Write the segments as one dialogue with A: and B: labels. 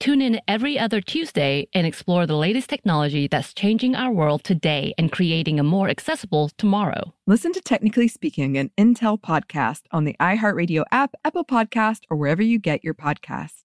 A: Tune in every other Tuesday and explore the latest technology that's changing our world today and creating a more accessible tomorrow.
B: Listen to Technically Speaking, an Intel podcast on the iHeartRadio app, Apple Podcast, or wherever you get your podcasts.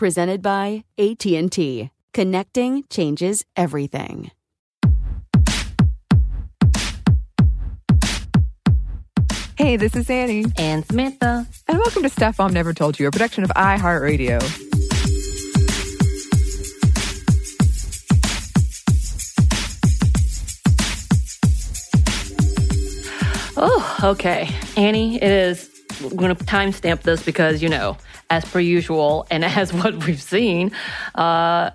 C: Presented by AT&T. Connecting changes everything.
B: Hey, this is Annie,
A: And Samantha.
B: and welcome to Stuff Mom Never Told You, a production of iHeartRadio.
A: Oh, okay. Annie, it is. We're going to timestamp this because, you know, as per usual, and as what we've seen, uh,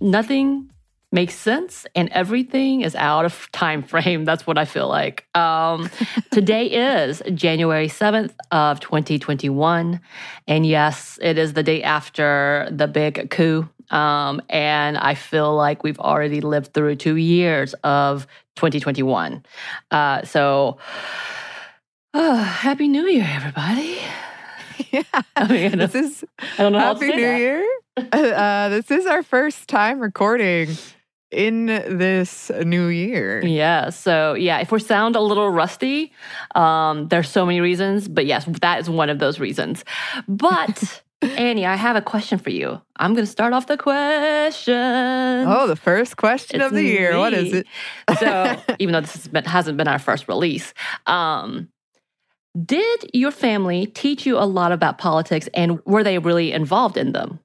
A: nothing makes sense and everything is out of time frame. That's what I feel like. Um, today is January 7th of 2021. And yes, it is the day after the big coup. Um, and I feel like we've already lived through two years of 2021. Uh, so, uh, Happy New Year, everybody.
B: Yeah,
A: I mean,
B: this is
A: I don't know
B: Happy New
A: that.
B: Year. Uh, this is our first time recording in this new year.
A: Yeah. So yeah, if we sound a little rusty, um, there's so many reasons, but yes, that is one of those reasons. But Annie, I have a question for you. I'm going to start off the question.
B: Oh, the first question
A: It's
B: of the year. What is it?
A: so even though this has been, hasn't been our first release, um, did your family teach you a lot about politics, and were they really involved in them?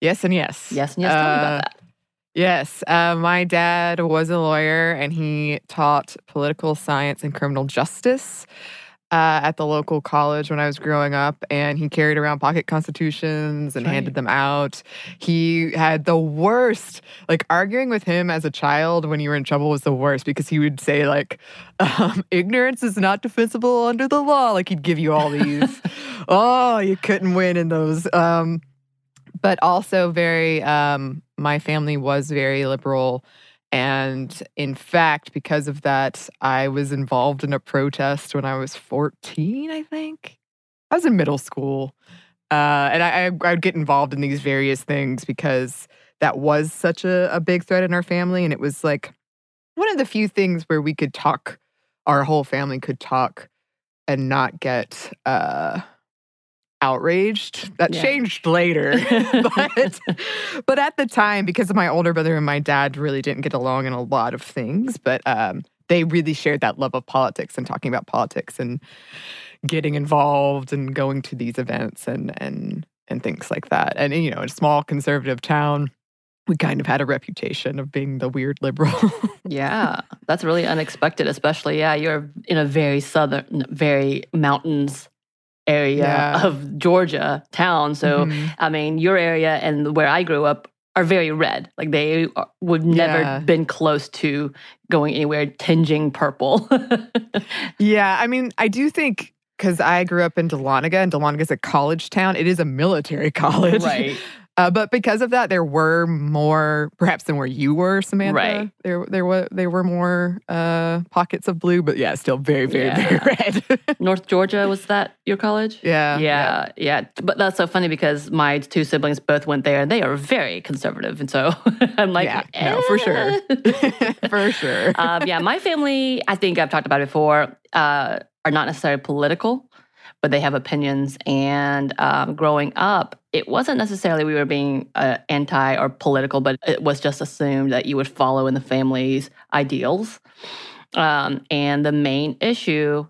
B: yes and yes.
A: Yes, and yes. Tell me
B: Uh,
A: about that.
B: Yes, uh, my dad was a lawyer and he taught political science and criminal justice uh, at the local college when I was growing up. And he carried around pocket constitutions and
A: Right.
B: handed them out. He had the worst, like arguing with him as a child when you were in trouble was the worst because he would say, like, um, ignorance is not defensible under the law. Like, he'd give you all these. oh, you couldn't win in those. Um, but also very um my family was very liberal and in fact because of that i was involved in a protest when i was 14 i think. I was in middle school uh, and I, I would get involved in these various things because that was such a, a big threat in our family and it was like one of the few things where we could talk our whole family could talk and not get uh outraged. That
A: Yeah.
B: changed later but but at the time because of my older brother and my dad really didn't get along in a lot of things but um they really shared that love of politics and talking about politics and getting involved and going to these events and and and things like that. And you know in a small conservative town we kind of had a reputation of being the weird liberal.
A: Yeah, that's really unexpected, especially, yeah, you're in a very southern, very mountains area
B: Yeah.
A: of Georgia town. So,
B: Mhm.
A: I mean, your area and where I grew up are very red. Like they are- would never
B: Yeah.
A: been close to going anywhere tinging purple.
B: Yeah, I mean, I do think because I grew up in Dahlonega, and Dahlonega is a college town. It is a military college,
A: right.
B: Uh, but because of that, there were more, perhaps than where you were, Samantha.
A: Right.
B: There, there were there were more uh, pockets of blue, but yeah, still very, very, very red.
A: North Georgia, was that your college?
B: yeah,
A: Yeah, yeah. But that's so funny because my two siblings both went there and they are very conservative. And so I'm like,
B: yeah. No, for sure,
A: eh.
B: for sure.
A: um, yeah, my family, I think I've talked about it before, uh, are not necessarily political, but they have opinions. And um, growing up, it wasn't necessarily we were being uh, anti or political, but it was just assumed that you would follow in the family's ideals. Um, and the main issue,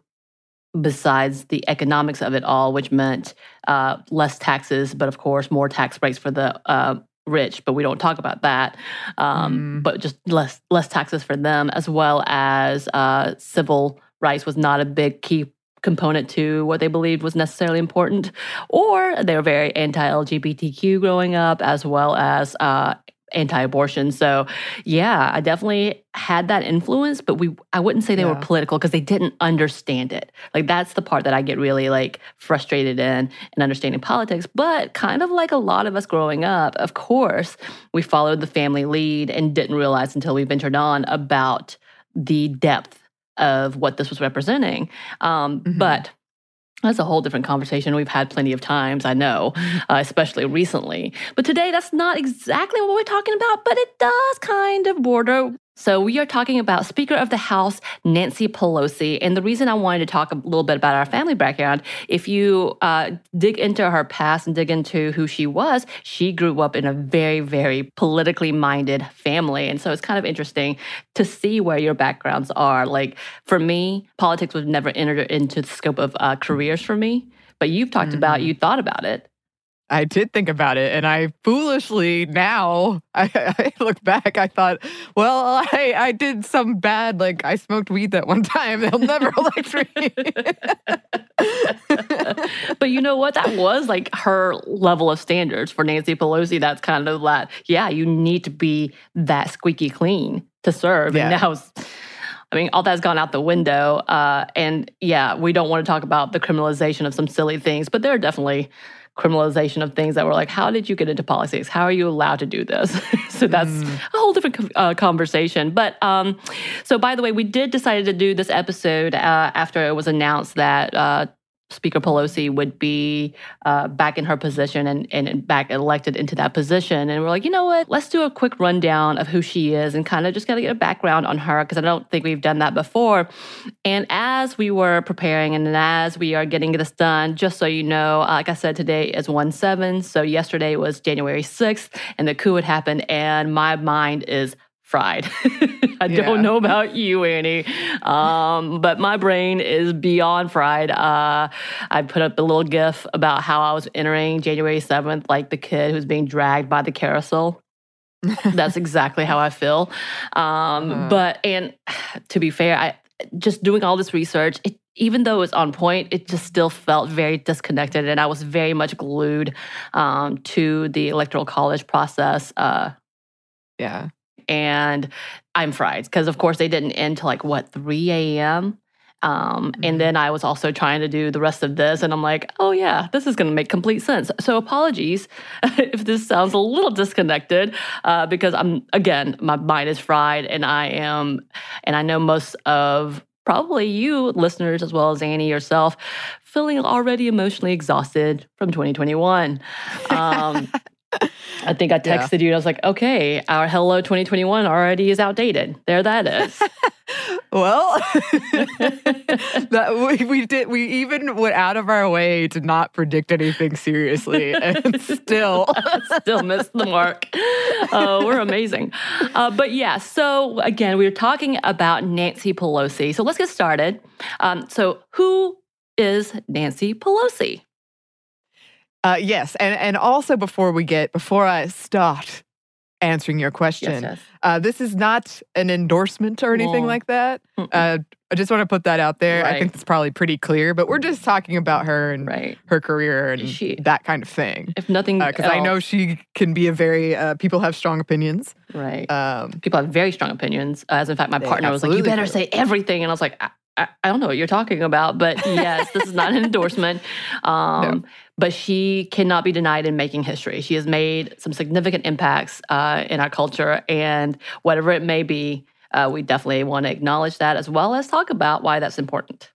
A: besides the economics of it all, which meant uh, less taxes, but of course more tax breaks for the uh, rich, but we don't talk about that. Um,
B: Mm.
A: But just less less taxes for them, as well as uh, civil rights was not a big key component to what they believed was necessarily important, or they were very anti-LGBTQ growing up, as well as uh, anti-abortion. So, yeah, I definitely had that influence, but we I wouldn't say they were political because they didn't understand it. Like that's the part that I get really like frustrated in in understanding politics. But kind of like a lot of us growing up, of course, we followed the family lead and didn't realize until we ventured on about the depth of what this was representing. Um,
B: Mhm.
A: But that's a whole different conversation we've had plenty of times, I know, uh, especially recently. But today, that's not exactly what we're talking about, but it does kind of border. So, we are talking about Speaker of the House, Nancy Pelosi. And the reason I wanted to talk a little bit about our family background, if you uh, dig into her past and dig into who she was, she grew up in a very, very politically minded family. And so it's kind of interesting to see where your backgrounds are. Like for me, politics was never entered into the scope of uh, careers for me. But you've talked about,
B: Mhm.
A: you thought about it.
B: I did think about it, and I foolishly now I, I look back. I thought, well, I I did some bad. Like I smoked weed that one time. They'll never elect me.
A: but you know what? That was like her level of standards for Nancy Pelosi. That's kind of that, yeah, you need to be that squeaky clean to serve.
B: Yeah.
A: And now, I mean, all that's gone out the window. Uh, and yeah, we don't want to talk about the criminalization of some silly things, but there are definitely criminalization of things that were like, how did you get into politics? How are you allowed to do this? so that's
B: Mm.
A: a whole different uh, conversation. But um, so, by the way, we did decide to do this episode uh, after it was announced that uh, Speaker Pelosi would be uh, back in her position and, and back elected into that position. And we're like, you know what? Let's do a quick rundown of who she is and kind of just got to get a background on her because I don't think we've done that before. And as we were preparing and as we are getting this done, just so you know, uh, like I said, today is 1 7. So yesterday was January 6th and the coup had happened, and my mind is fried. I
B: Yeah.
A: don't know about you, Annie, um, but my brain is beyond fried. Uh, I put up a little GIF about how I was entering January 7th, like the kid who's being dragged by the carousel. That's exactly how I feel. Um,
B: Uh-huh.
A: But, and to be fair, I just doing all this research, it, even though it's on point, it just still felt very disconnected. And I was very much glued um, to the electoral college process. Uh,
B: yeah,
A: and I'm fried because, of course, they didn't end till like what 3 a.m. Um,
B: Mhm.
A: And then I was also trying to do the rest of this, and I'm like, oh yeah, this is going to make complete sense. So apologies if this sounds a little disconnected, uh, because I'm again, my mind is fried, and I am, and I know most of probably you listeners as well as Annie yourself feeling already emotionally exhausted from 2021. Um, I think I
B: Yeah.
A: texted you and I was like, okay, our Hello 2021 already is outdated. There that is.
B: Well, that we, we did. We even went out of our way to not predict anything seriously, and still,
A: Still missed the mark. Oh, we're amazing. Uh, but yeah, so again, we were talking about Nancy Pelosi. So let's get started. Um, so, who is Nancy Pelosi?
B: Uh, yes, and and also before we get before I start answering your question,
A: yes.
B: Uh, this is not an endorsement or anything
A: No.
B: like that. Uh, I just want to put that out there. I think it's probably pretty clear, but we're just talking about her and
A: right.
B: her career and
A: She-
B: that kind of thing.
A: If nothing
B: Because I know she can be a very, uh, people have strong opinions.
A: right.
B: Um,
A: people have very strong opinions. As in fact, my partner was like, "You better
B: do.
A: say everything," and I was like, I, I, I don't know what you're talking about, but yes, this is not an endorsement. Um, but she cannot be denied in making history. She has made some significant impacts uh, in our culture, and whatever it may be, uh, we definitely want to acknowledge that as well as talk about why that's important.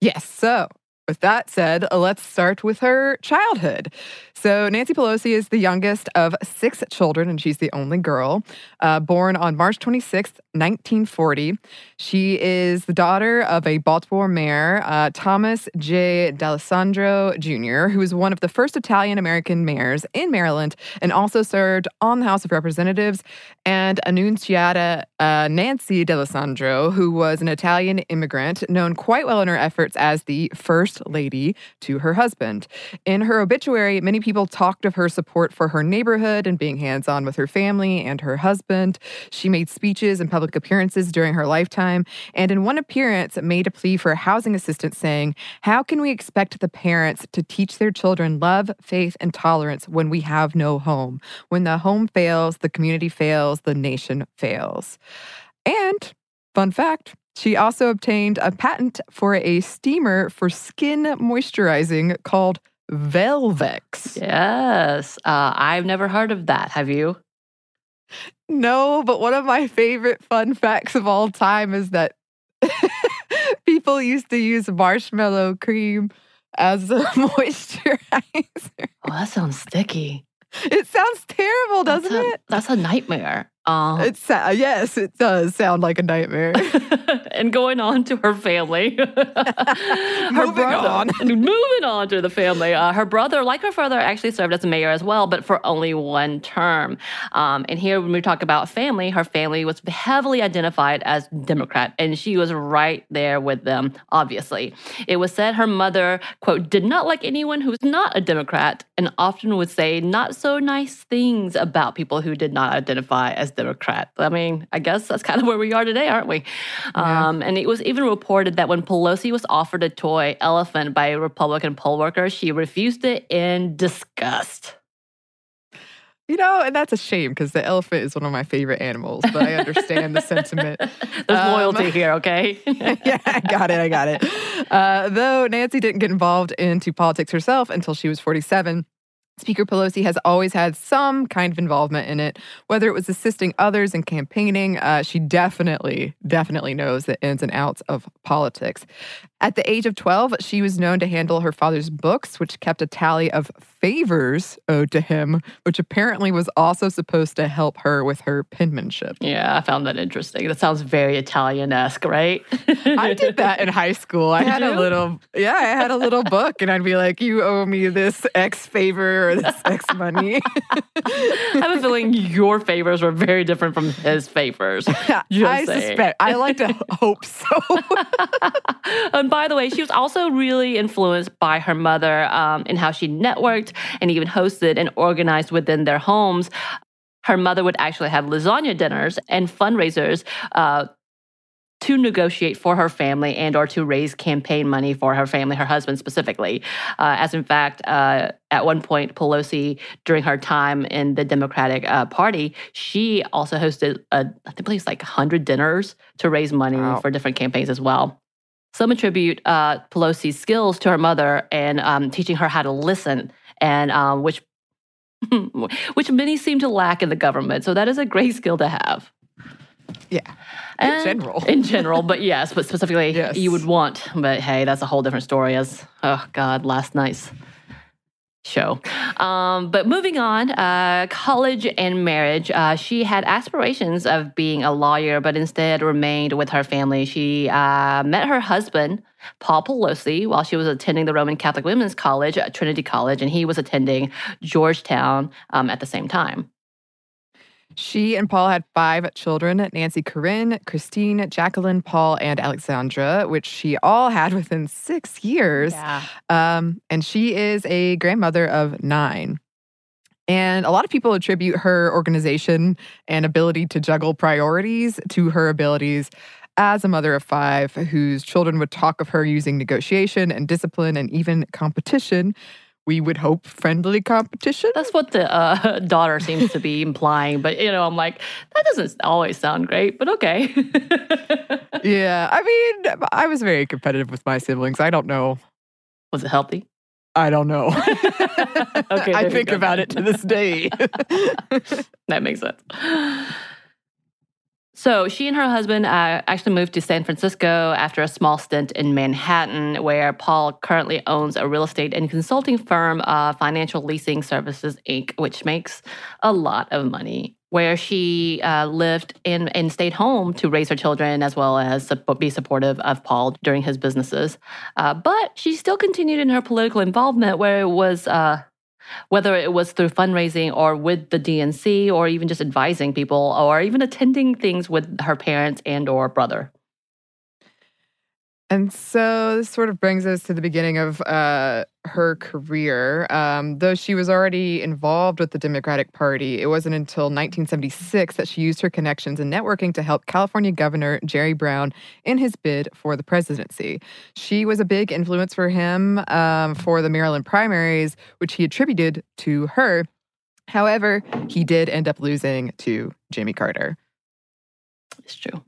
B: Yes. So, with that said, let's start with her childhood. So, Nancy Pelosi is the youngest of six children, and she's the only girl. Uh, born on March 26th, 1940. She is the daughter of a Baltimore mayor, uh, Thomas J. D'Alessandro Jr., who was one of the first Italian American mayors in Maryland and also served on the House of Representatives, and Annunziata uh, Nancy D'Alessandro, who was an Italian immigrant known quite well in her efforts as the First Lady to her husband. In her obituary, many people talked of her support for her neighborhood and being hands on with her family and her husband. She made speeches and public appearances during her lifetime, and in one appearance, made a plea for housing assistance, saying, How can we expect the parents to teach their children love, faith, and tolerance when we have no home? When the home fails, the community fails, the nation fails. And, fun fact, she also obtained a patent for a steamer for skin moisturizing called Velvex.
A: Yes, uh, I've never heard of that. Have you?
B: No, but one of my favorite fun facts of all time is that people used to use marshmallow cream as a moisturizer.
A: Oh, that sounds sticky.
B: It sounds terrible, doesn't
A: that's a,
B: it?
A: That's a nightmare. Uh,
B: It's uh, yes, it does sound like a nightmare.
A: and going on to her family. her
B: Moving
A: brother,
B: on.
A: moving on to the family. Uh, her brother, like her father, actually served as a mayor as well, but for only one term. Um, and here, when we talk about family, her family was heavily identified as Democrat, and she was right there with them, obviously. It was said her mother, quote, did not like anyone who was not a Democrat and often would say not so nice things about people who did not identify as Democrat. I mean, I guess that's kind of where we are today, aren't we?
B: Yeah.
A: Um, and it was even reported that when Pelosi was offered a toy elephant by a Republican poll worker, she refused it in disgust.
B: you know, and that's a shame because the elephant is one of my favorite animals, but I understand the sentiment.
A: There's
B: Um,
A: loyalty here, okay?
B: yeah, I got it. I got it. Uh, though Nancy didn't get involved into politics herself until she was 47. Speaker Pelosi has always had some kind of involvement in it, whether it was assisting others in campaigning. Uh, she definitely, definitely knows the ins and outs of politics. At the age of 12, she was known to handle her father's books, which kept a tally of favors owed to him, which apparently was also supposed to help her with her penmanship.
A: yeah, I found that interesting. That sounds very Italian esque, right?
B: I did that in high school. I
A: Did
B: had a little, yeah, I had a little book, and I'd be like, "You owe me this X favor or this X money."
A: I have a feeling your favors were very different from his favors.
B: I
A: saying.
B: suspect. I like to hope so.
A: and by the way, she was also really influenced by her mother um, in how she networked and even hosted and organized within their homes. Her mother would actually have lasagna dinners and fundraisers uh, to negotiate for her family and or to raise campaign money for her family, her husband specifically. Uh, as in fact, uh, at one point, Pelosi, during her time in the Democratic uh, Party, she also hosted, uh, I believe it's like 100 dinners to raise money
B: Wow.
A: for different campaigns as well. Some attribute uh, Pelosi's skills to her mother and um, teaching her how to listen, and um, which which many seem to lack in the government. So that is a great skill to have.
B: Yeah, in
A: And-
B: general.
A: In general, but yes, but specifically
B: Yes.
A: you would want. But hey, that's a whole different story. As oh god, last night's show. Um, but moving on, uh, college and marriage. Uh, she had aspirations of being a lawyer, but instead remained with her family. She uh, met her husband, Paul Pelosi, while she was attending the Roman Catholic Women's College, at Trinity College, and he was attending Georgetown um, at the same time.
B: She and Paul had five children Nancy Corinne, Christine, Jacqueline, Paul, and Alexandra, which she all had within six years. Um, and she is a grandmother of nine. And a lot of people attribute her organization and ability to juggle priorities to her abilities as a mother of five, whose children would talk of her using negotiation and discipline and even competition. We would hope friendly competition.
A: That's what the uh, daughter seems to be implying, but you know, I'm like, that doesn't always sound great, but okay.
B: Yeah, I mean, I was very competitive with my siblings. I don't know.
A: Was it healthy?
B: I don't know.
A: Okay,
B: I think about it to this day.
A: that makes sense. So she and her husband uh, actually moved to San Francisco after a small stint in Manhattan, where Paul currently owns a real estate and consulting firm, uh, Financial Leasing Services Inc., which makes a lot of money. Where she uh, lived and, and stayed home to raise her children as well as be supportive of Paul during his businesses. Uh, but she still continued in her political involvement, where it was uh, whether it was through fundraising or with the DNC or even just advising people or even attending things with her parents and or brother.
B: And so this sort of brings us to the beginning of uh, her career. Um, though she was already involved with the Democratic Party, it wasn't until 1976 that she used her connections and networking to help California Governor Jerry Brown in his bid for the presidency. She was a big influence for him um, for the Maryland primaries, which he attributed to her. However, he did end up losing to Jimmy Carter.
A: It's true.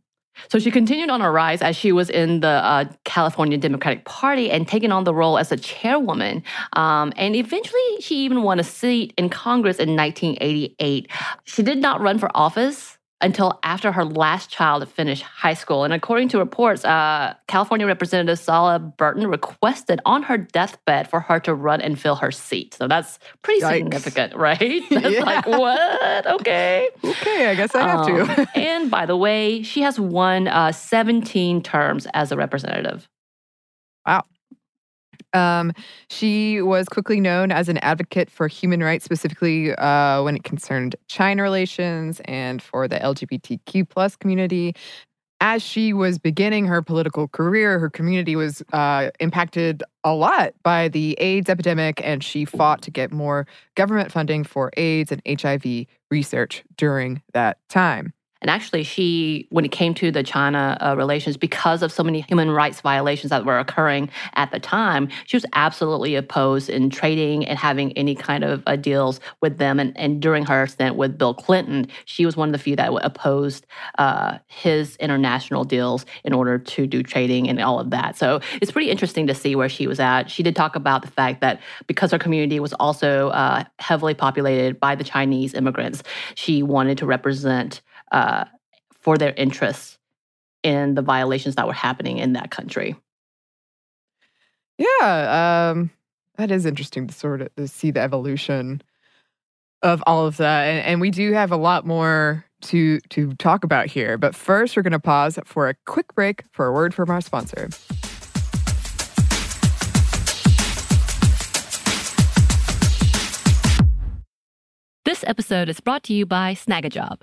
A: So she continued on her rise as she was in the uh, California Democratic Party and taking on the role as a chairwoman. Um, and eventually, she even won a seat in Congress in 1988. She did not run for office until after her last child finished high school. And according to reports, uh, California Representative Sala Burton requested on her deathbed for her to run and fill her seat. So that's pretty
B: Yikes.
A: significant, right? That's
B: Yeah.
A: like, what? Okay.
B: Okay, I guess I have to.
A: Um, and by the way, she has won uh, 17 terms as a representative.
B: Um, she was quickly known as an advocate for human rights, specifically uh, when it concerned China relations and for the LGBTQ plus community. As she was beginning her political career, her community was uh, impacted a lot by the AIDS epidemic, and she fought to get more government funding for AIDS and HIV research during that time.
A: And actually, she, when it came to the China uh, relations, because of so many human rights violations that were occurring at the time, she was absolutely opposed in trading and having any kind of uh, deals with them. And, and during her stint with Bill Clinton, she was one of the few that opposed uh, his international deals in order to do trading and all of that. So it's pretty interesting to see where she was at. She did talk about the fact that because her community was also uh, heavily populated by the Chinese immigrants, she wanted to represent uh, for their interests in the violations that were happening in that country.
B: Yeah, um, that is interesting to sort of to see the evolution of all of that, and, and we do have a lot more to to talk about here. But first, we're going to pause for a quick break for a word from our sponsor.
A: This episode is brought to you by Snagajob.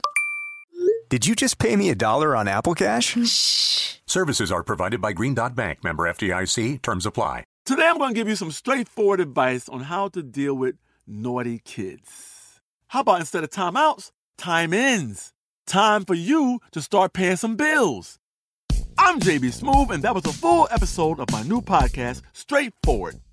D: Did you just pay me a dollar on Apple Cash?
E: Shh.
F: Services are provided by Green Dot Bank, member FDIC. Terms apply.
G: Today, I'm going to give you some straightforward advice on how to deal with naughty kids. How about instead of timeouts, time ins? Time for you to start paying some bills. I'm JB Smoove, and that was a full episode of my new podcast, Straightforward,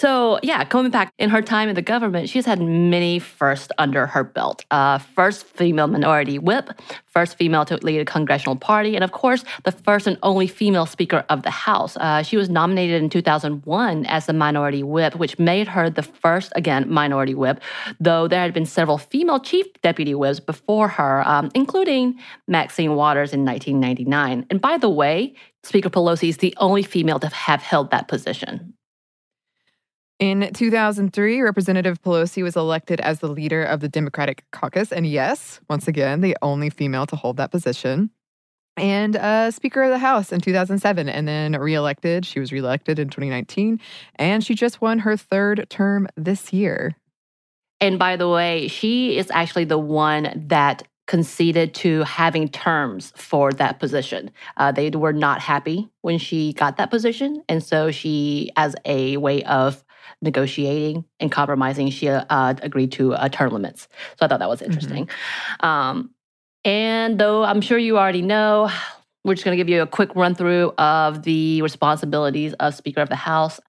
A: So, yeah, coming back in her time in the government, she's had many firsts under her belt. Uh, first female minority whip, first female to lead a congressional party, and of course, the first and only female Speaker of the House. Uh, she was nominated in 2001 as the minority whip, which made her the first, again, minority whip, though there had been several female chief deputy whips before her, um, including Maxine Waters in 1999. And by the way, Speaker Pelosi is the only female to have held that position.
B: In 2003, Representative Pelosi was elected as the leader of the Democratic caucus. And yes, once again, the only female to hold that position. And uh, Speaker of the House in 2007, and then reelected. She was reelected in 2019, and she just won her third term this year.
A: And by the way, she is actually the one that conceded to having terms for that position. Uh, they were not happy when she got that position. And so she, as a way of negotiating and compromising, she uh, agreed to uh, term limits. So I thought that was
B: Mm-hmm.
A: interesting. Um, and though I'm sure you already know, we're just going to give you a quick run through of the responsibilities of Speaker of the House.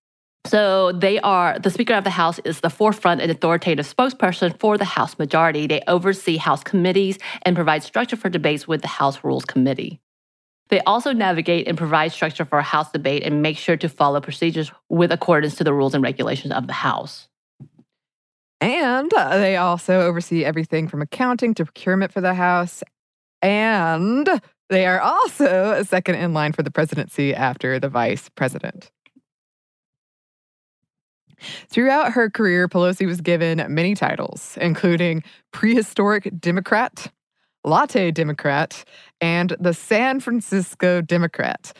A: So they are the Speaker of the House is the forefront and authoritative spokesperson for the House majority. They oversee House committees and provide structure for debates with the House Rules Committee. They also navigate and provide structure for House debate and make sure to follow procedures with accordance to the rules and regulations of the House.
B: And uh, they also oversee everything from accounting to procurement for the House. And they are also second in line for the presidency after the vice president. Throughout her career, Pelosi was given many titles, including Prehistoric Democrat, Latte Democrat, and the San Francisco Democrat.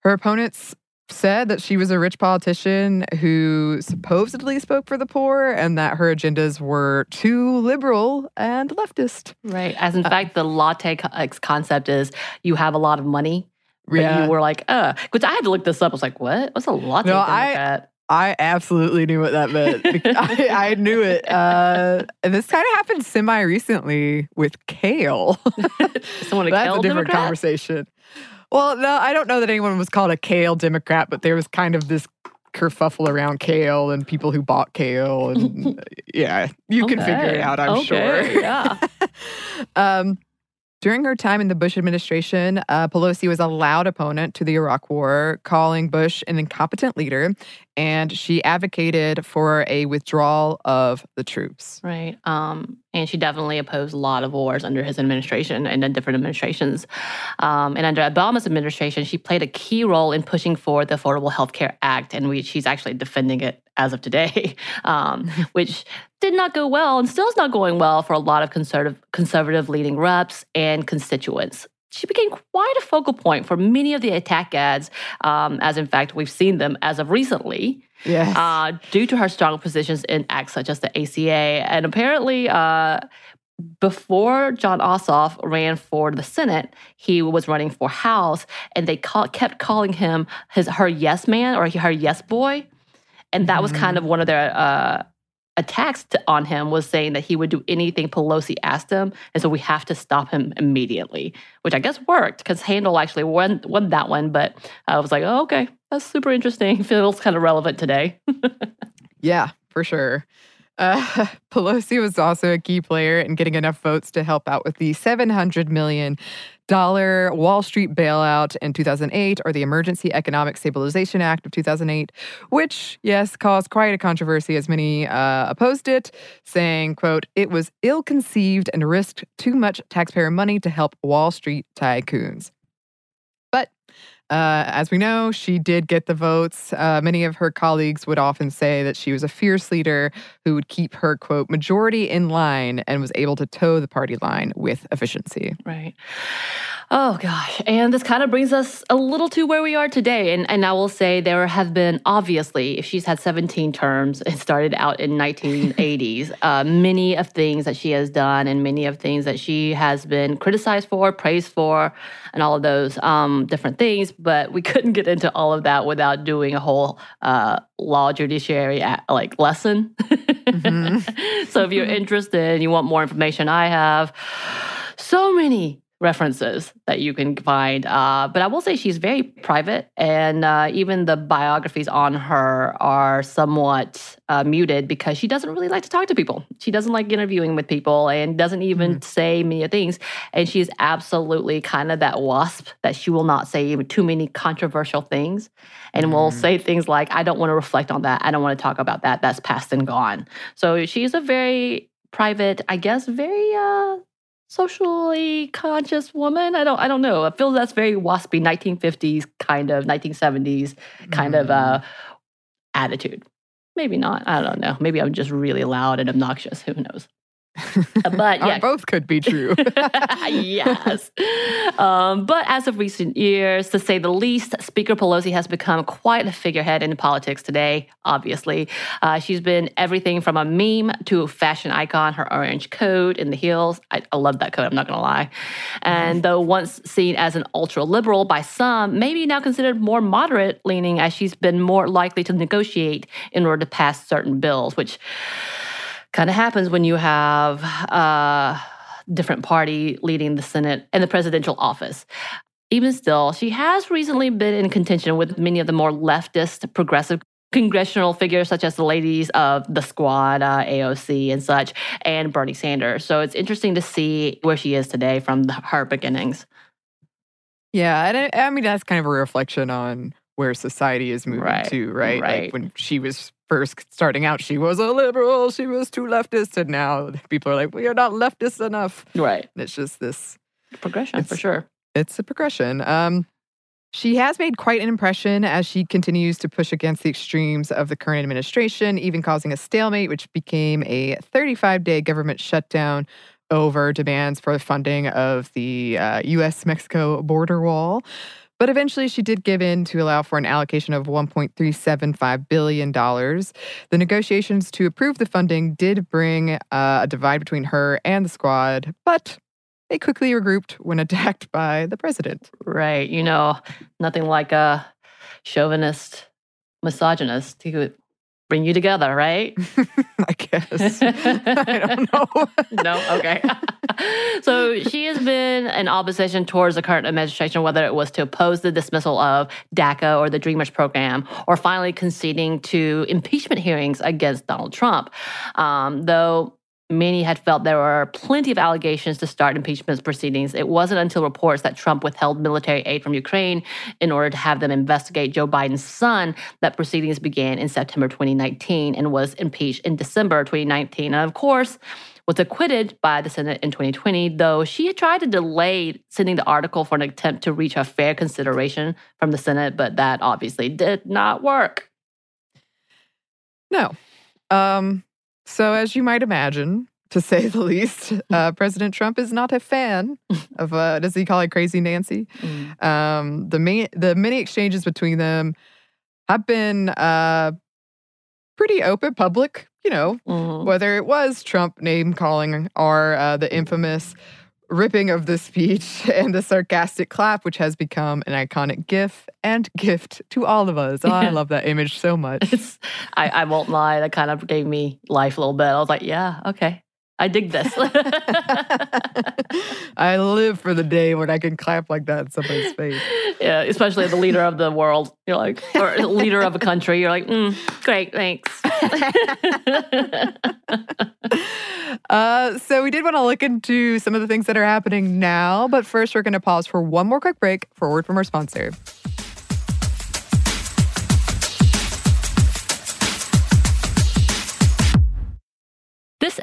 B: Her opponents said that she was a rich politician who supposedly spoke for the poor and that her agendas were too liberal and leftist.
A: Right. As in fact, the latte concept is you have a lot of money. But
B: Yeah.
A: you were like, uh, which I had to look this up. I was like, what? What's a latte
B: No,
A: Democrat?
B: I absolutely knew what that meant. I, I knew it. Uh, and this kind of happened semi recently with kale.
A: Someone a
B: That's
A: kale
B: a different
A: Democrat?
B: conversation. Well, no, I don't know that anyone was called a kale Democrat, but there was kind of this kerfuffle around kale and people who bought kale. And yeah, you can figure it out, I'm
A: Okay,
B: sure.
A: Yeah.
B: Um, during her time in the Bush administration, uh, Pelosi was a loud opponent to the Iraq War, calling Bush an incompetent leader, and she advocated for a withdrawal of the troops.
A: Right. Um, and she definitely opposed a lot of wars under his administration and in different administrations. Um, and under Obama's administration, she played a key role in pushing for the Affordable Health Care Act, and we, she's actually defending it as of today, um, which did not go well and still is not going well for a lot of conservative, conservative leading reps and constituents. She became quite a focal point for many of the attack ads, um, as in fact we've seen them as of recently
B: Yes.
A: uh, due to her strong positions in acts such as the ACA. And apparently, uh, before Jon Ossoff ran for the Senate, he was running for House, and they call, kept calling him his her yes man or her yes boy, and that was kind of one of their. Uh, attacks to, on him was saying that he would do anything Pelosi asked him, and so we have to stop him immediately, which I guess worked because Handel actually won won that one. But I was like, oh, okay, that's super interesting. Feels kind of relevant today.
B: Yeah, for sure. Uh, Pelosi was also a key player in getting enough votes to help out with the $700 million Wall Street bailout in 2008 or the Emergency Economic Stabilization Act of 2008, which, yes, caused quite a controversy as many uh, opposed it, saying, quote, it was ill-conceived and risked too much taxpayer money to help Wall Street tycoons. Uh, as we know, she did get the votes. Uh, many of her colleagues would often say that she was a fierce leader who would keep her, quote, majority in line and was able to toe the party line with efficiency.
A: Right. Oh gosh. And this kind of brings us a little to where we are today. And and I will say there have been obviously, if she's had 17 terms and started out in 1980s, uh, many of things that she has done and many of things that she has been criticized for, praised for, and all of those um, different things. but we couldn't get into all of that without doing a whole uh, law judiciary at, like lesson. Mm-hmm. so if you're interested and you want more information, I have so many references that you can find. Uh, but I will say she's very private, and uh, even the biographies on her are somewhat uh, muted because she doesn't really like to talk to people. She doesn't like interviewing with people and doesn't even mm. say many things. And she's absolutely kind of that wasp that she will not say too many controversial things and mm. will say things like, I don't want to reflect on that. I don't want to talk about that. That's past and gone. So she's a very private, I guess, very uh, socially conscious woman. I don't I don't know. I feel that's very waspy 1950s kind of 1970s kind mm. of uh, attitude. Maybe not. I don't know. Maybe I'm just really loud and obnoxious. Who knows? But yeah,
B: both could be true.
A: yes. Um, but as of recent years, to say the least, Speaker Pelosi has become quite a figurehead in politics today. Obviously, uh, she's been everything from a meme to a fashion icon. Her orange coat and the heels. I, I love that coat. I'm not going to lie. And though once seen as an ultra liberal by some, maybe now considered more moderate leaning, as she's been more likely to negotiate in order to pass certain bills, which kind of happens when you have a different party leading the Senate and the presidential office. Even still, she has recently been in contention with many of the more leftist, progressive congressional figures such as the ladies of the squad, uh, AOC and such, and Bernie Sanders. So it's interesting to see where she is today from the, her beginnings.
B: Yeah, and I, I, mean that's kind of a reflection on where society is moving right, to, right? right? Like when she was first starting out, she was a liberal, she was too leftist, and now people are like, we are not leftist enough.
A: Right.
B: And it's just this
A: progression for sure.
B: It's a progression. Um, she has made quite an impression as she continues to push against the extremes of the current administration, even causing a stalemate, which became a 35 day government shutdown over demands for the funding of the uh, US Mexico border wall. But eventually, she did give in to allow for an allocation of $1.375 billion. The negotiations to approve the funding did bring uh, a divide between her and the squad, but they quickly regrouped when attacked by the president.
A: Right. You know, nothing like a chauvinist misogynist who bring you together, right?
B: I guess. I don't know.
A: no? Okay. so she has been in opposition towards the current administration, whether it was to oppose the dismissal of DACA or the Dreamers program, or finally conceding to impeachment hearings against Donald Trump. Um, though Many had felt there were plenty of allegations to start impeachment proceedings. It wasn't until reports that Trump withheld military aid from Ukraine in order to have them investigate Joe Biden's son that proceedings began in September 2019 and was impeached in December 2019. And of course, was acquitted by the Senate in 2020, though she had tried to delay sending the article for an attempt to reach a fair consideration from the Senate, but that obviously did not work.
B: No. Um, so, as you might imagine, to say the least, uh, President Trump is not a fan of, uh, does he call it Crazy Nancy? Mm. Um, the, ma- the many exchanges between them have been uh, pretty open, public, you know, mm-hmm. whether it was Trump name calling or uh, the infamous ripping of the speech and the sarcastic clap, which has become an iconic GIF and gift to all of us. Oh, I love that image so much.
A: I, I won't lie, that kind of gave me life a little bit. I was like, yeah, okay. I dig this.
B: I live for the day when I can clap like that in somebody's face.
A: Yeah, especially the leader of the world. You're like, or leader of a country. You're like, mm, great, thanks.
B: uh, so we did want to look into some of the things that are happening now, but first we're going to pause for one more quick break for a word from our sponsor.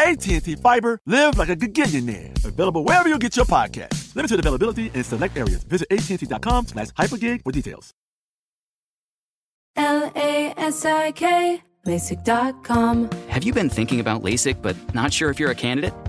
G: AT&T Fiber, live like a gigillionaire. Available wherever you get your podcast. Limited availability in select areas. Visit AT&T.com slash hypergig for details.
H: L-A-S-I-K, LASIK.com.
I: Have you been thinking about LASIK but not sure if you're a candidate?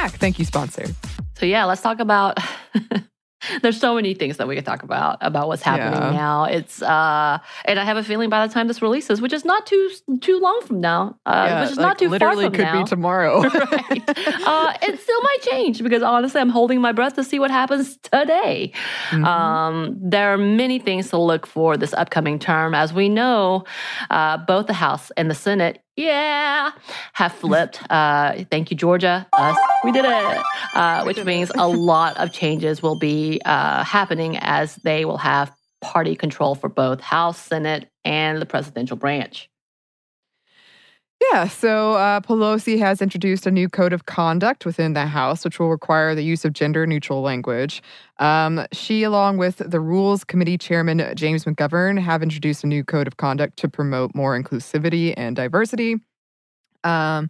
B: back. Thank you, sponsor.
A: So yeah, let's talk about there's so many things that we could talk about about what's happening
B: Yeah.
A: now. It's uh and I have a feeling by the time this releases, which is not too too long from now, uh,
B: Yeah,
A: which is
B: like,
A: not too
B: literally
A: far from
B: could
A: now.
B: be tomorrow.
A: right. Uh, it still might change because honestly, I'm holding my breath to see what happens today.
B: Mm-hmm.
A: Um, there are many things to look for this upcoming term. As we know, uh, both the House and the Senate, yeah, have flipped. Uh, thank you, Georgia. Us, we did it. Uh, which means a lot of changes will be uh, happening as they will have party control for both House, Senate, and the presidential branch.
B: Yeah, so uh, Pelosi has introduced a new code of conduct within the House, which will require the use of gender neutral language. Um, she, along with the Rules Committee Chairman James McGovern, have introduced a new code of conduct to promote more inclusivity and diversity. Um,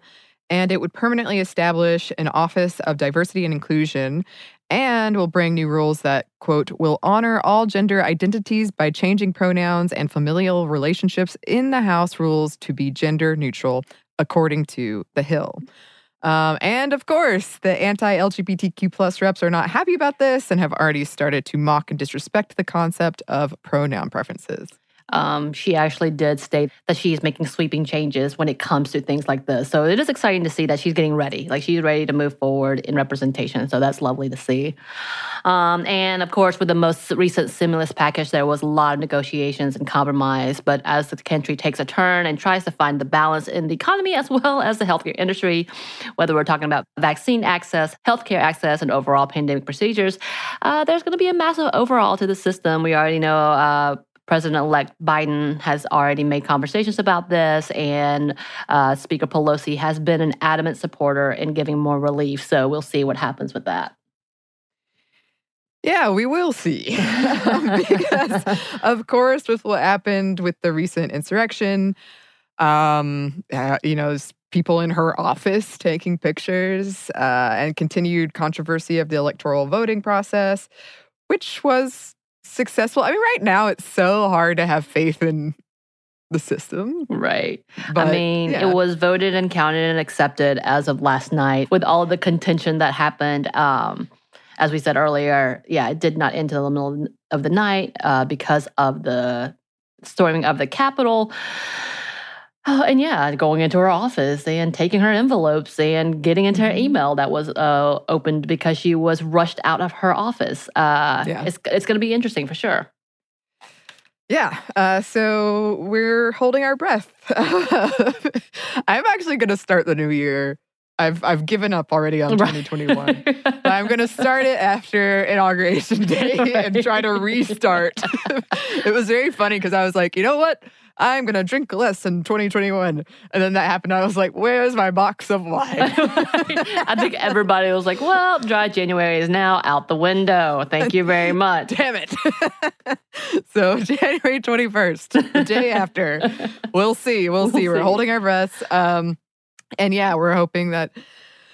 B: and it would permanently establish an Office of Diversity and Inclusion and will bring new rules that, quote, will honor all gender identities by changing pronouns and familial relationships in the House rules to be gender neutral, according to The Hill. Um, and of course, the anti LGBTQ plus reps are not happy about this and have already started to mock and disrespect the concept of pronoun preferences.
A: Um, she actually did state that she's making sweeping changes when it comes to things like this. So it is exciting to see that she's getting ready. Like she's ready to move forward in representation. So that's lovely to see. Um, and of course, with the most recent stimulus package, there was a lot of negotiations and compromise. But as the country takes a turn and tries to find the balance in the economy as well as the healthcare industry, whether we're talking about vaccine access, healthcare access, and overall pandemic procedures, uh, there's going to be a massive overhaul to the system. We already know. Uh, President elect Biden has already made conversations about this, and uh, Speaker Pelosi has been an adamant supporter in giving more relief. So we'll see what happens with that.
B: Yeah, we will see. because, of course, with what happened with the recent insurrection, um, uh, you know, people in her office taking pictures uh, and continued controversy of the electoral voting process, which was successful. I mean, right now it's so hard to have faith in the system.
A: Right.
B: But,
A: I mean,
B: yeah.
A: it was voted and counted and accepted as of last night with all of the contention that happened. Um, as we said earlier, yeah, it did not end until the middle of the night uh, because of the storming of the Capitol. Oh, and yeah, going into her office and taking her envelopes and getting into
B: Mm-hmm.
A: her email that was uh, opened because she was rushed out of her office. Uh,
B: Yeah.
A: It's, it's going to be interesting for sure.
B: Yeah. Uh, so we're holding our breath. I'm actually going to start the new year. I've I've given up already on
A: Right.
B: 2021. but I'm going to start it after inauguration day and try to restart. it was very funny because I was like, you know what? I'm gonna drink less in 2021. And then that happened. I was like, where's my box of wine?
A: I think everybody was like, well, dry January is now out the window. Thank you very much.
B: Damn it. so January 21st, the day after. We'll see. We'll,
A: We'll
B: see. We're holding our breaths. Um, and yeah, we're hoping that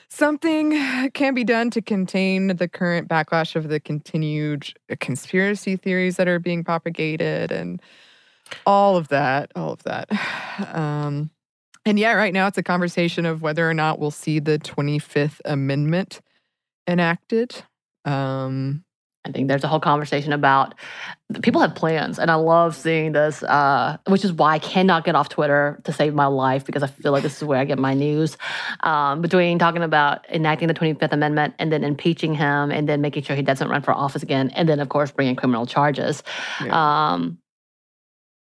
B: something can be done to contain the current backlash of the continued conspiracy theories that are being propagated and all of that. All of that. Um, and yeah, right now it's a conversation of whether or not we'll see the 25th Amendment enacted. Um,
A: I think there's a whole conversation about people have plans, and I love seeing this, uh, which is why I cannot get off Twitter to save my life because I feel like this is where I get my news. Um, between talking about enacting the 25th Amendment and then impeaching him and then making sure he doesn't run for office again, and then, of course, bringing criminal charges. Um,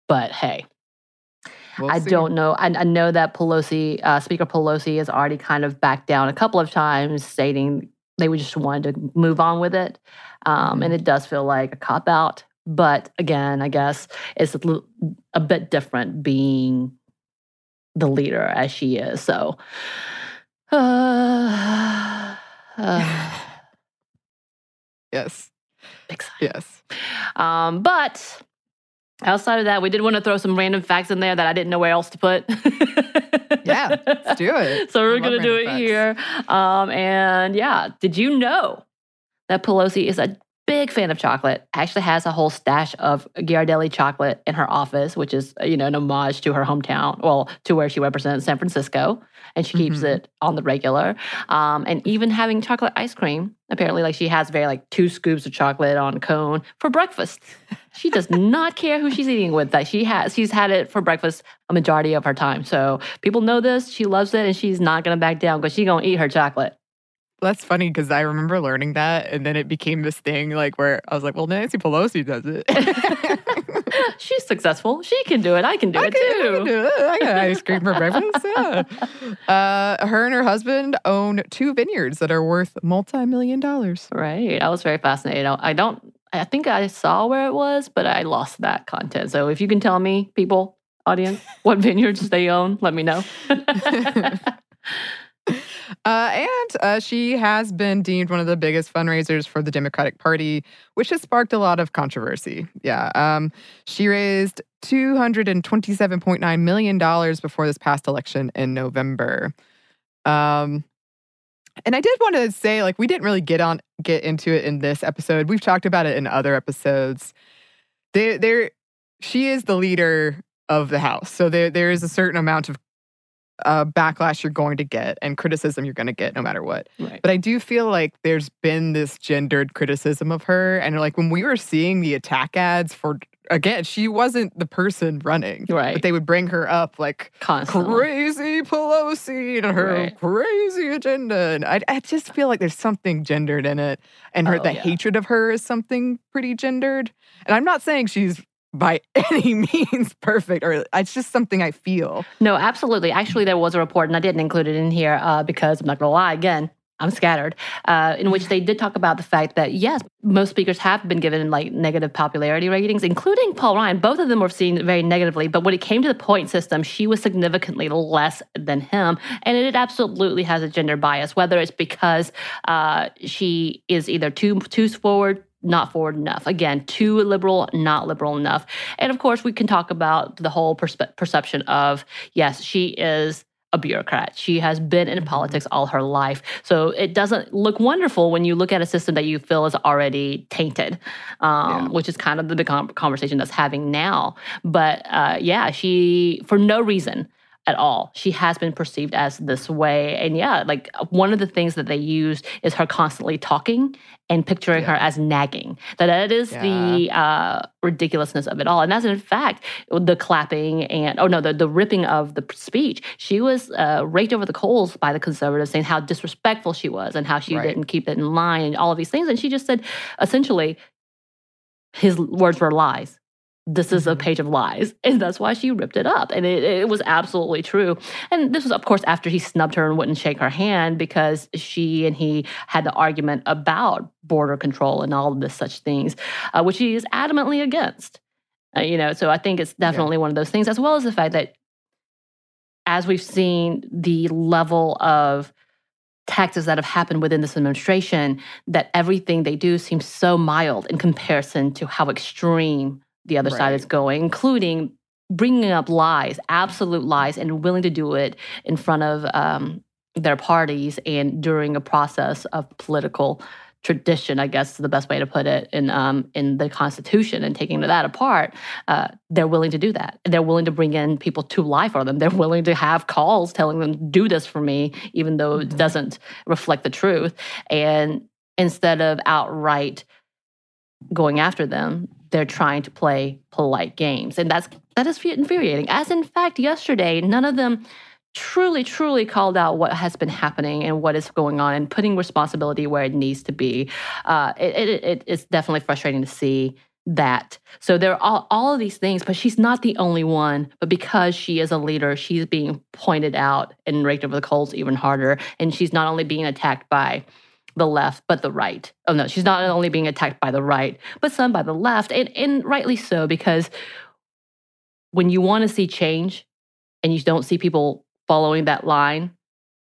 A: but hey,
B: We'll
A: I
B: see.
A: don't know. I, I know that Pelosi, uh, Speaker Pelosi, has already kind of backed down a couple of times, stating they would just wanted to move on with it. Um, and it does feel like a cop out. But again, I guess it's a, little, a bit different being the leader as she is. So, uh, uh,
B: Yes. Yes.
A: Um, but outside of that, we did want to throw some random facts in there that I didn't know where else to put.
B: Yeah, let's do it.
A: so we're gonna do it
B: random
A: here. Um, and yeah, did you know that Pelosi is a big fan of chocolate? Actually, has a whole stash of Ghirardelli chocolate in her office, which is you know an homage to her hometown, well, to where she represents San Francisco, and she keeps
B: Mhm.
A: it on the regular. Um, and even having chocolate ice cream. Apparently, like she has very like two scoops of chocolate on a cone for breakfast. She does not care who she's eating with. That she has, she's had it for breakfast a majority of her time. So people know this. She loves it, and she's not gonna back down because she's gonna eat her chocolate.
B: That's funny because I remember learning that, and then it became this thing like where I was like, "Well, Nancy Pelosi does it.
A: she's successful. She can do it. I can do
B: I
A: it
B: can-
A: too.
B: do it. I got ice cream for breakfast." Yeah. Uh, her and her husband own two vineyards that are worth multi-million dollars.
A: Right. I was very fascinated. I I don't. I think I saw where it was, but I lost that content. So if you can tell me, people, audience, what vineyards they own, let me know.
B: Uh, and uh, she has been deemed one of the biggest fundraisers for the Democratic Party, which has sparked a lot of controversy. Yeah. Um, she raised $227.9 million before this past election in November. Um, and I did want to say, like, we didn't really get on get into it in this episode. We've talked about it in other episodes. There, there, she is the leader of the House, so there, there is a certain amount of uh, backlash you're going to get and criticism you're going to get no matter what.
A: Right.
B: But I do feel like there's been this gendered criticism of her. And like when we were seeing the attack ads for, again, she wasn't the person running.
A: Right.
B: But they would bring her up like
A: Constantly.
B: crazy Pelosi and her
A: Right.
B: crazy agenda. And I, I just feel like there's something gendered in it. And her,
A: Oh,
B: the
A: yeah.
B: hatred of her is something pretty gendered. And I'm not saying she's by any means perfect or it's just something I feel.
A: No, absolutely. Actually, there was a report, and I didn't include it in here uh, because I'm not going to lie again. I'm scattered, uh, in which they did talk about the fact that yes, most speakers have been given like negative popularity ratings, including Paul Ryan. Both of them were seen very negatively, but when it came to the point system, she was significantly less than him, and it absolutely has a gender bias. Whether it's because uh, she is either too too forward, not forward enough. Again, too liberal, not liberal enough. And of course, we can talk about the whole perspe- perception of yes, she is a bureaucrat. She has been in politics all her life. So it doesn't look wonderful when you look at a system that you feel is already tainted, um,
B: Yeah.
A: which is kind of the big conversation that's having now. But uh, yeah, she, for no reason, at all. She has been perceived as this way. And yeah, like one of the things that they use is her constantly talking and picturing her as nagging. That that is the uh, ridiculousness of it all. And that's in fact the clapping and oh no, the, the ripping of the speech. She was uh, raked over the coals by the conservatives saying how disrespectful she was and how she
B: Right.
A: didn't keep it in line and all of these things. And she just said essentially his words were lies this is a page of lies. And that's why she ripped it up. And it, it was absolutely true. And this was, of course, after he snubbed her and wouldn't shake her hand because she and he had the argument about border control and all of this such things, uh, which he is adamantly against. Uh, you know, so I think it's definitely one of those things, as well as the fact that as we've seen the level of taxes that have happened within this administration, that everything they do seems so mild in comparison to how extreme the other side is going, including bringing up lies, absolute lies, and willing to do it in front of um, their parties and during a process of political tradition, I guess is the best way to put it, in um, in the Constitution and taking that apart, uh, they're willing to do that. They're willing to bring in people to lie for them. They're willing to have calls telling them, "Do this for me," even though it doesn't reflect the truth. And instead of outright going after them, they're trying to play polite games, and that's that is infuriating. As in fact, yesterday, none of them truly, truly called out what has been happening and what is going on and putting responsibility where it needs to be. Uh, it, it, it, it's definitely frustrating to see that. So there are all, all of these things, but she's not the only one. But because she is a leader, she's being pointed out and raked over the coals even harder. And she's not only being attacked by the left, but the right. Oh no, she's not only being attacked by the right, but some by the left. And, and rightly so, because when you want to see change and you don't see people following that line.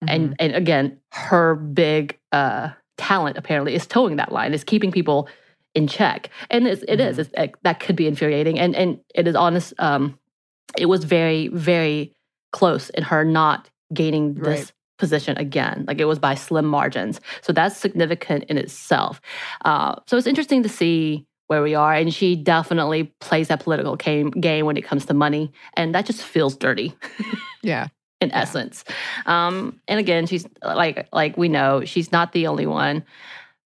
A: Mm-hmm. And and again, her big uh, talent apparently is toeing that line, is keeping people in check. And it's, it mm-hmm. is, it's, that could be infuriating. And and it is honest. Um, it was very very close in her not gaining this right. Position again. Like it was by slim margins. So that's significant in itself. Uh, so it's interesting to see where we are. And she definitely plays that political game, game when it comes to money. And that just feels dirty.
B: yeah
A: in yeah. essence. Um, and again, she's like like we know she's not the only one,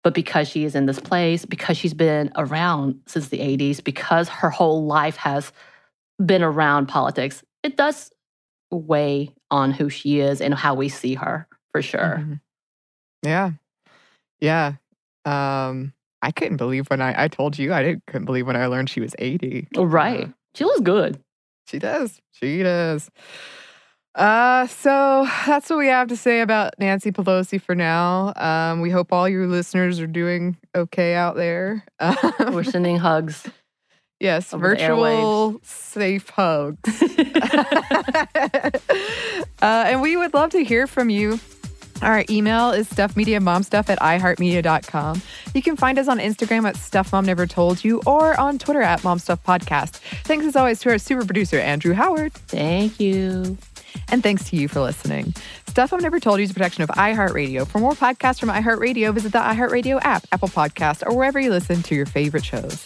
A: but because she is in this place, because she's been around since the '80s, because her whole life has been around politics, it does weigh on who she is and how we see her for sure. Mm-hmm.
B: Yeah, yeah. Um, I couldn't believe when I I told you I didn't couldn't believe when I learned she was 80.
A: Right. Uh, she looks good.
B: She does. She does. Uh, so that's what we have to say about Nancy Pelosi for now. Um, we hope all your listeners are doing okay out there.
A: We're sending hugs.
B: Yes, virtual safe hugs. uh, and we would love to hear from you. Our email is stuffmediamomstuff at iheartmedia.com. You can find us on Instagram at Stuff Mom Never Told You or on Twitter at MomStuffPodcast. Thanks as always to our super producer, Andrew Howard.
A: Thank you.
B: And thanks to you for listening. Stuff Mom Never Told You is a production of iHeartRadio. For more podcasts from iHeartRadio, visit the iHeartRadio app, Apple Podcast, or wherever you listen to your favorite shows.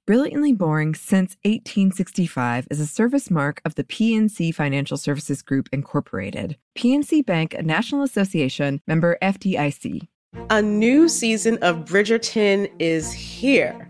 J: Brilliantly Boring Since 1865 is a service mark of the PNC Financial Services Group, Incorporated. PNC Bank, a National Association member FDIC.
K: A new season of Bridgerton is here.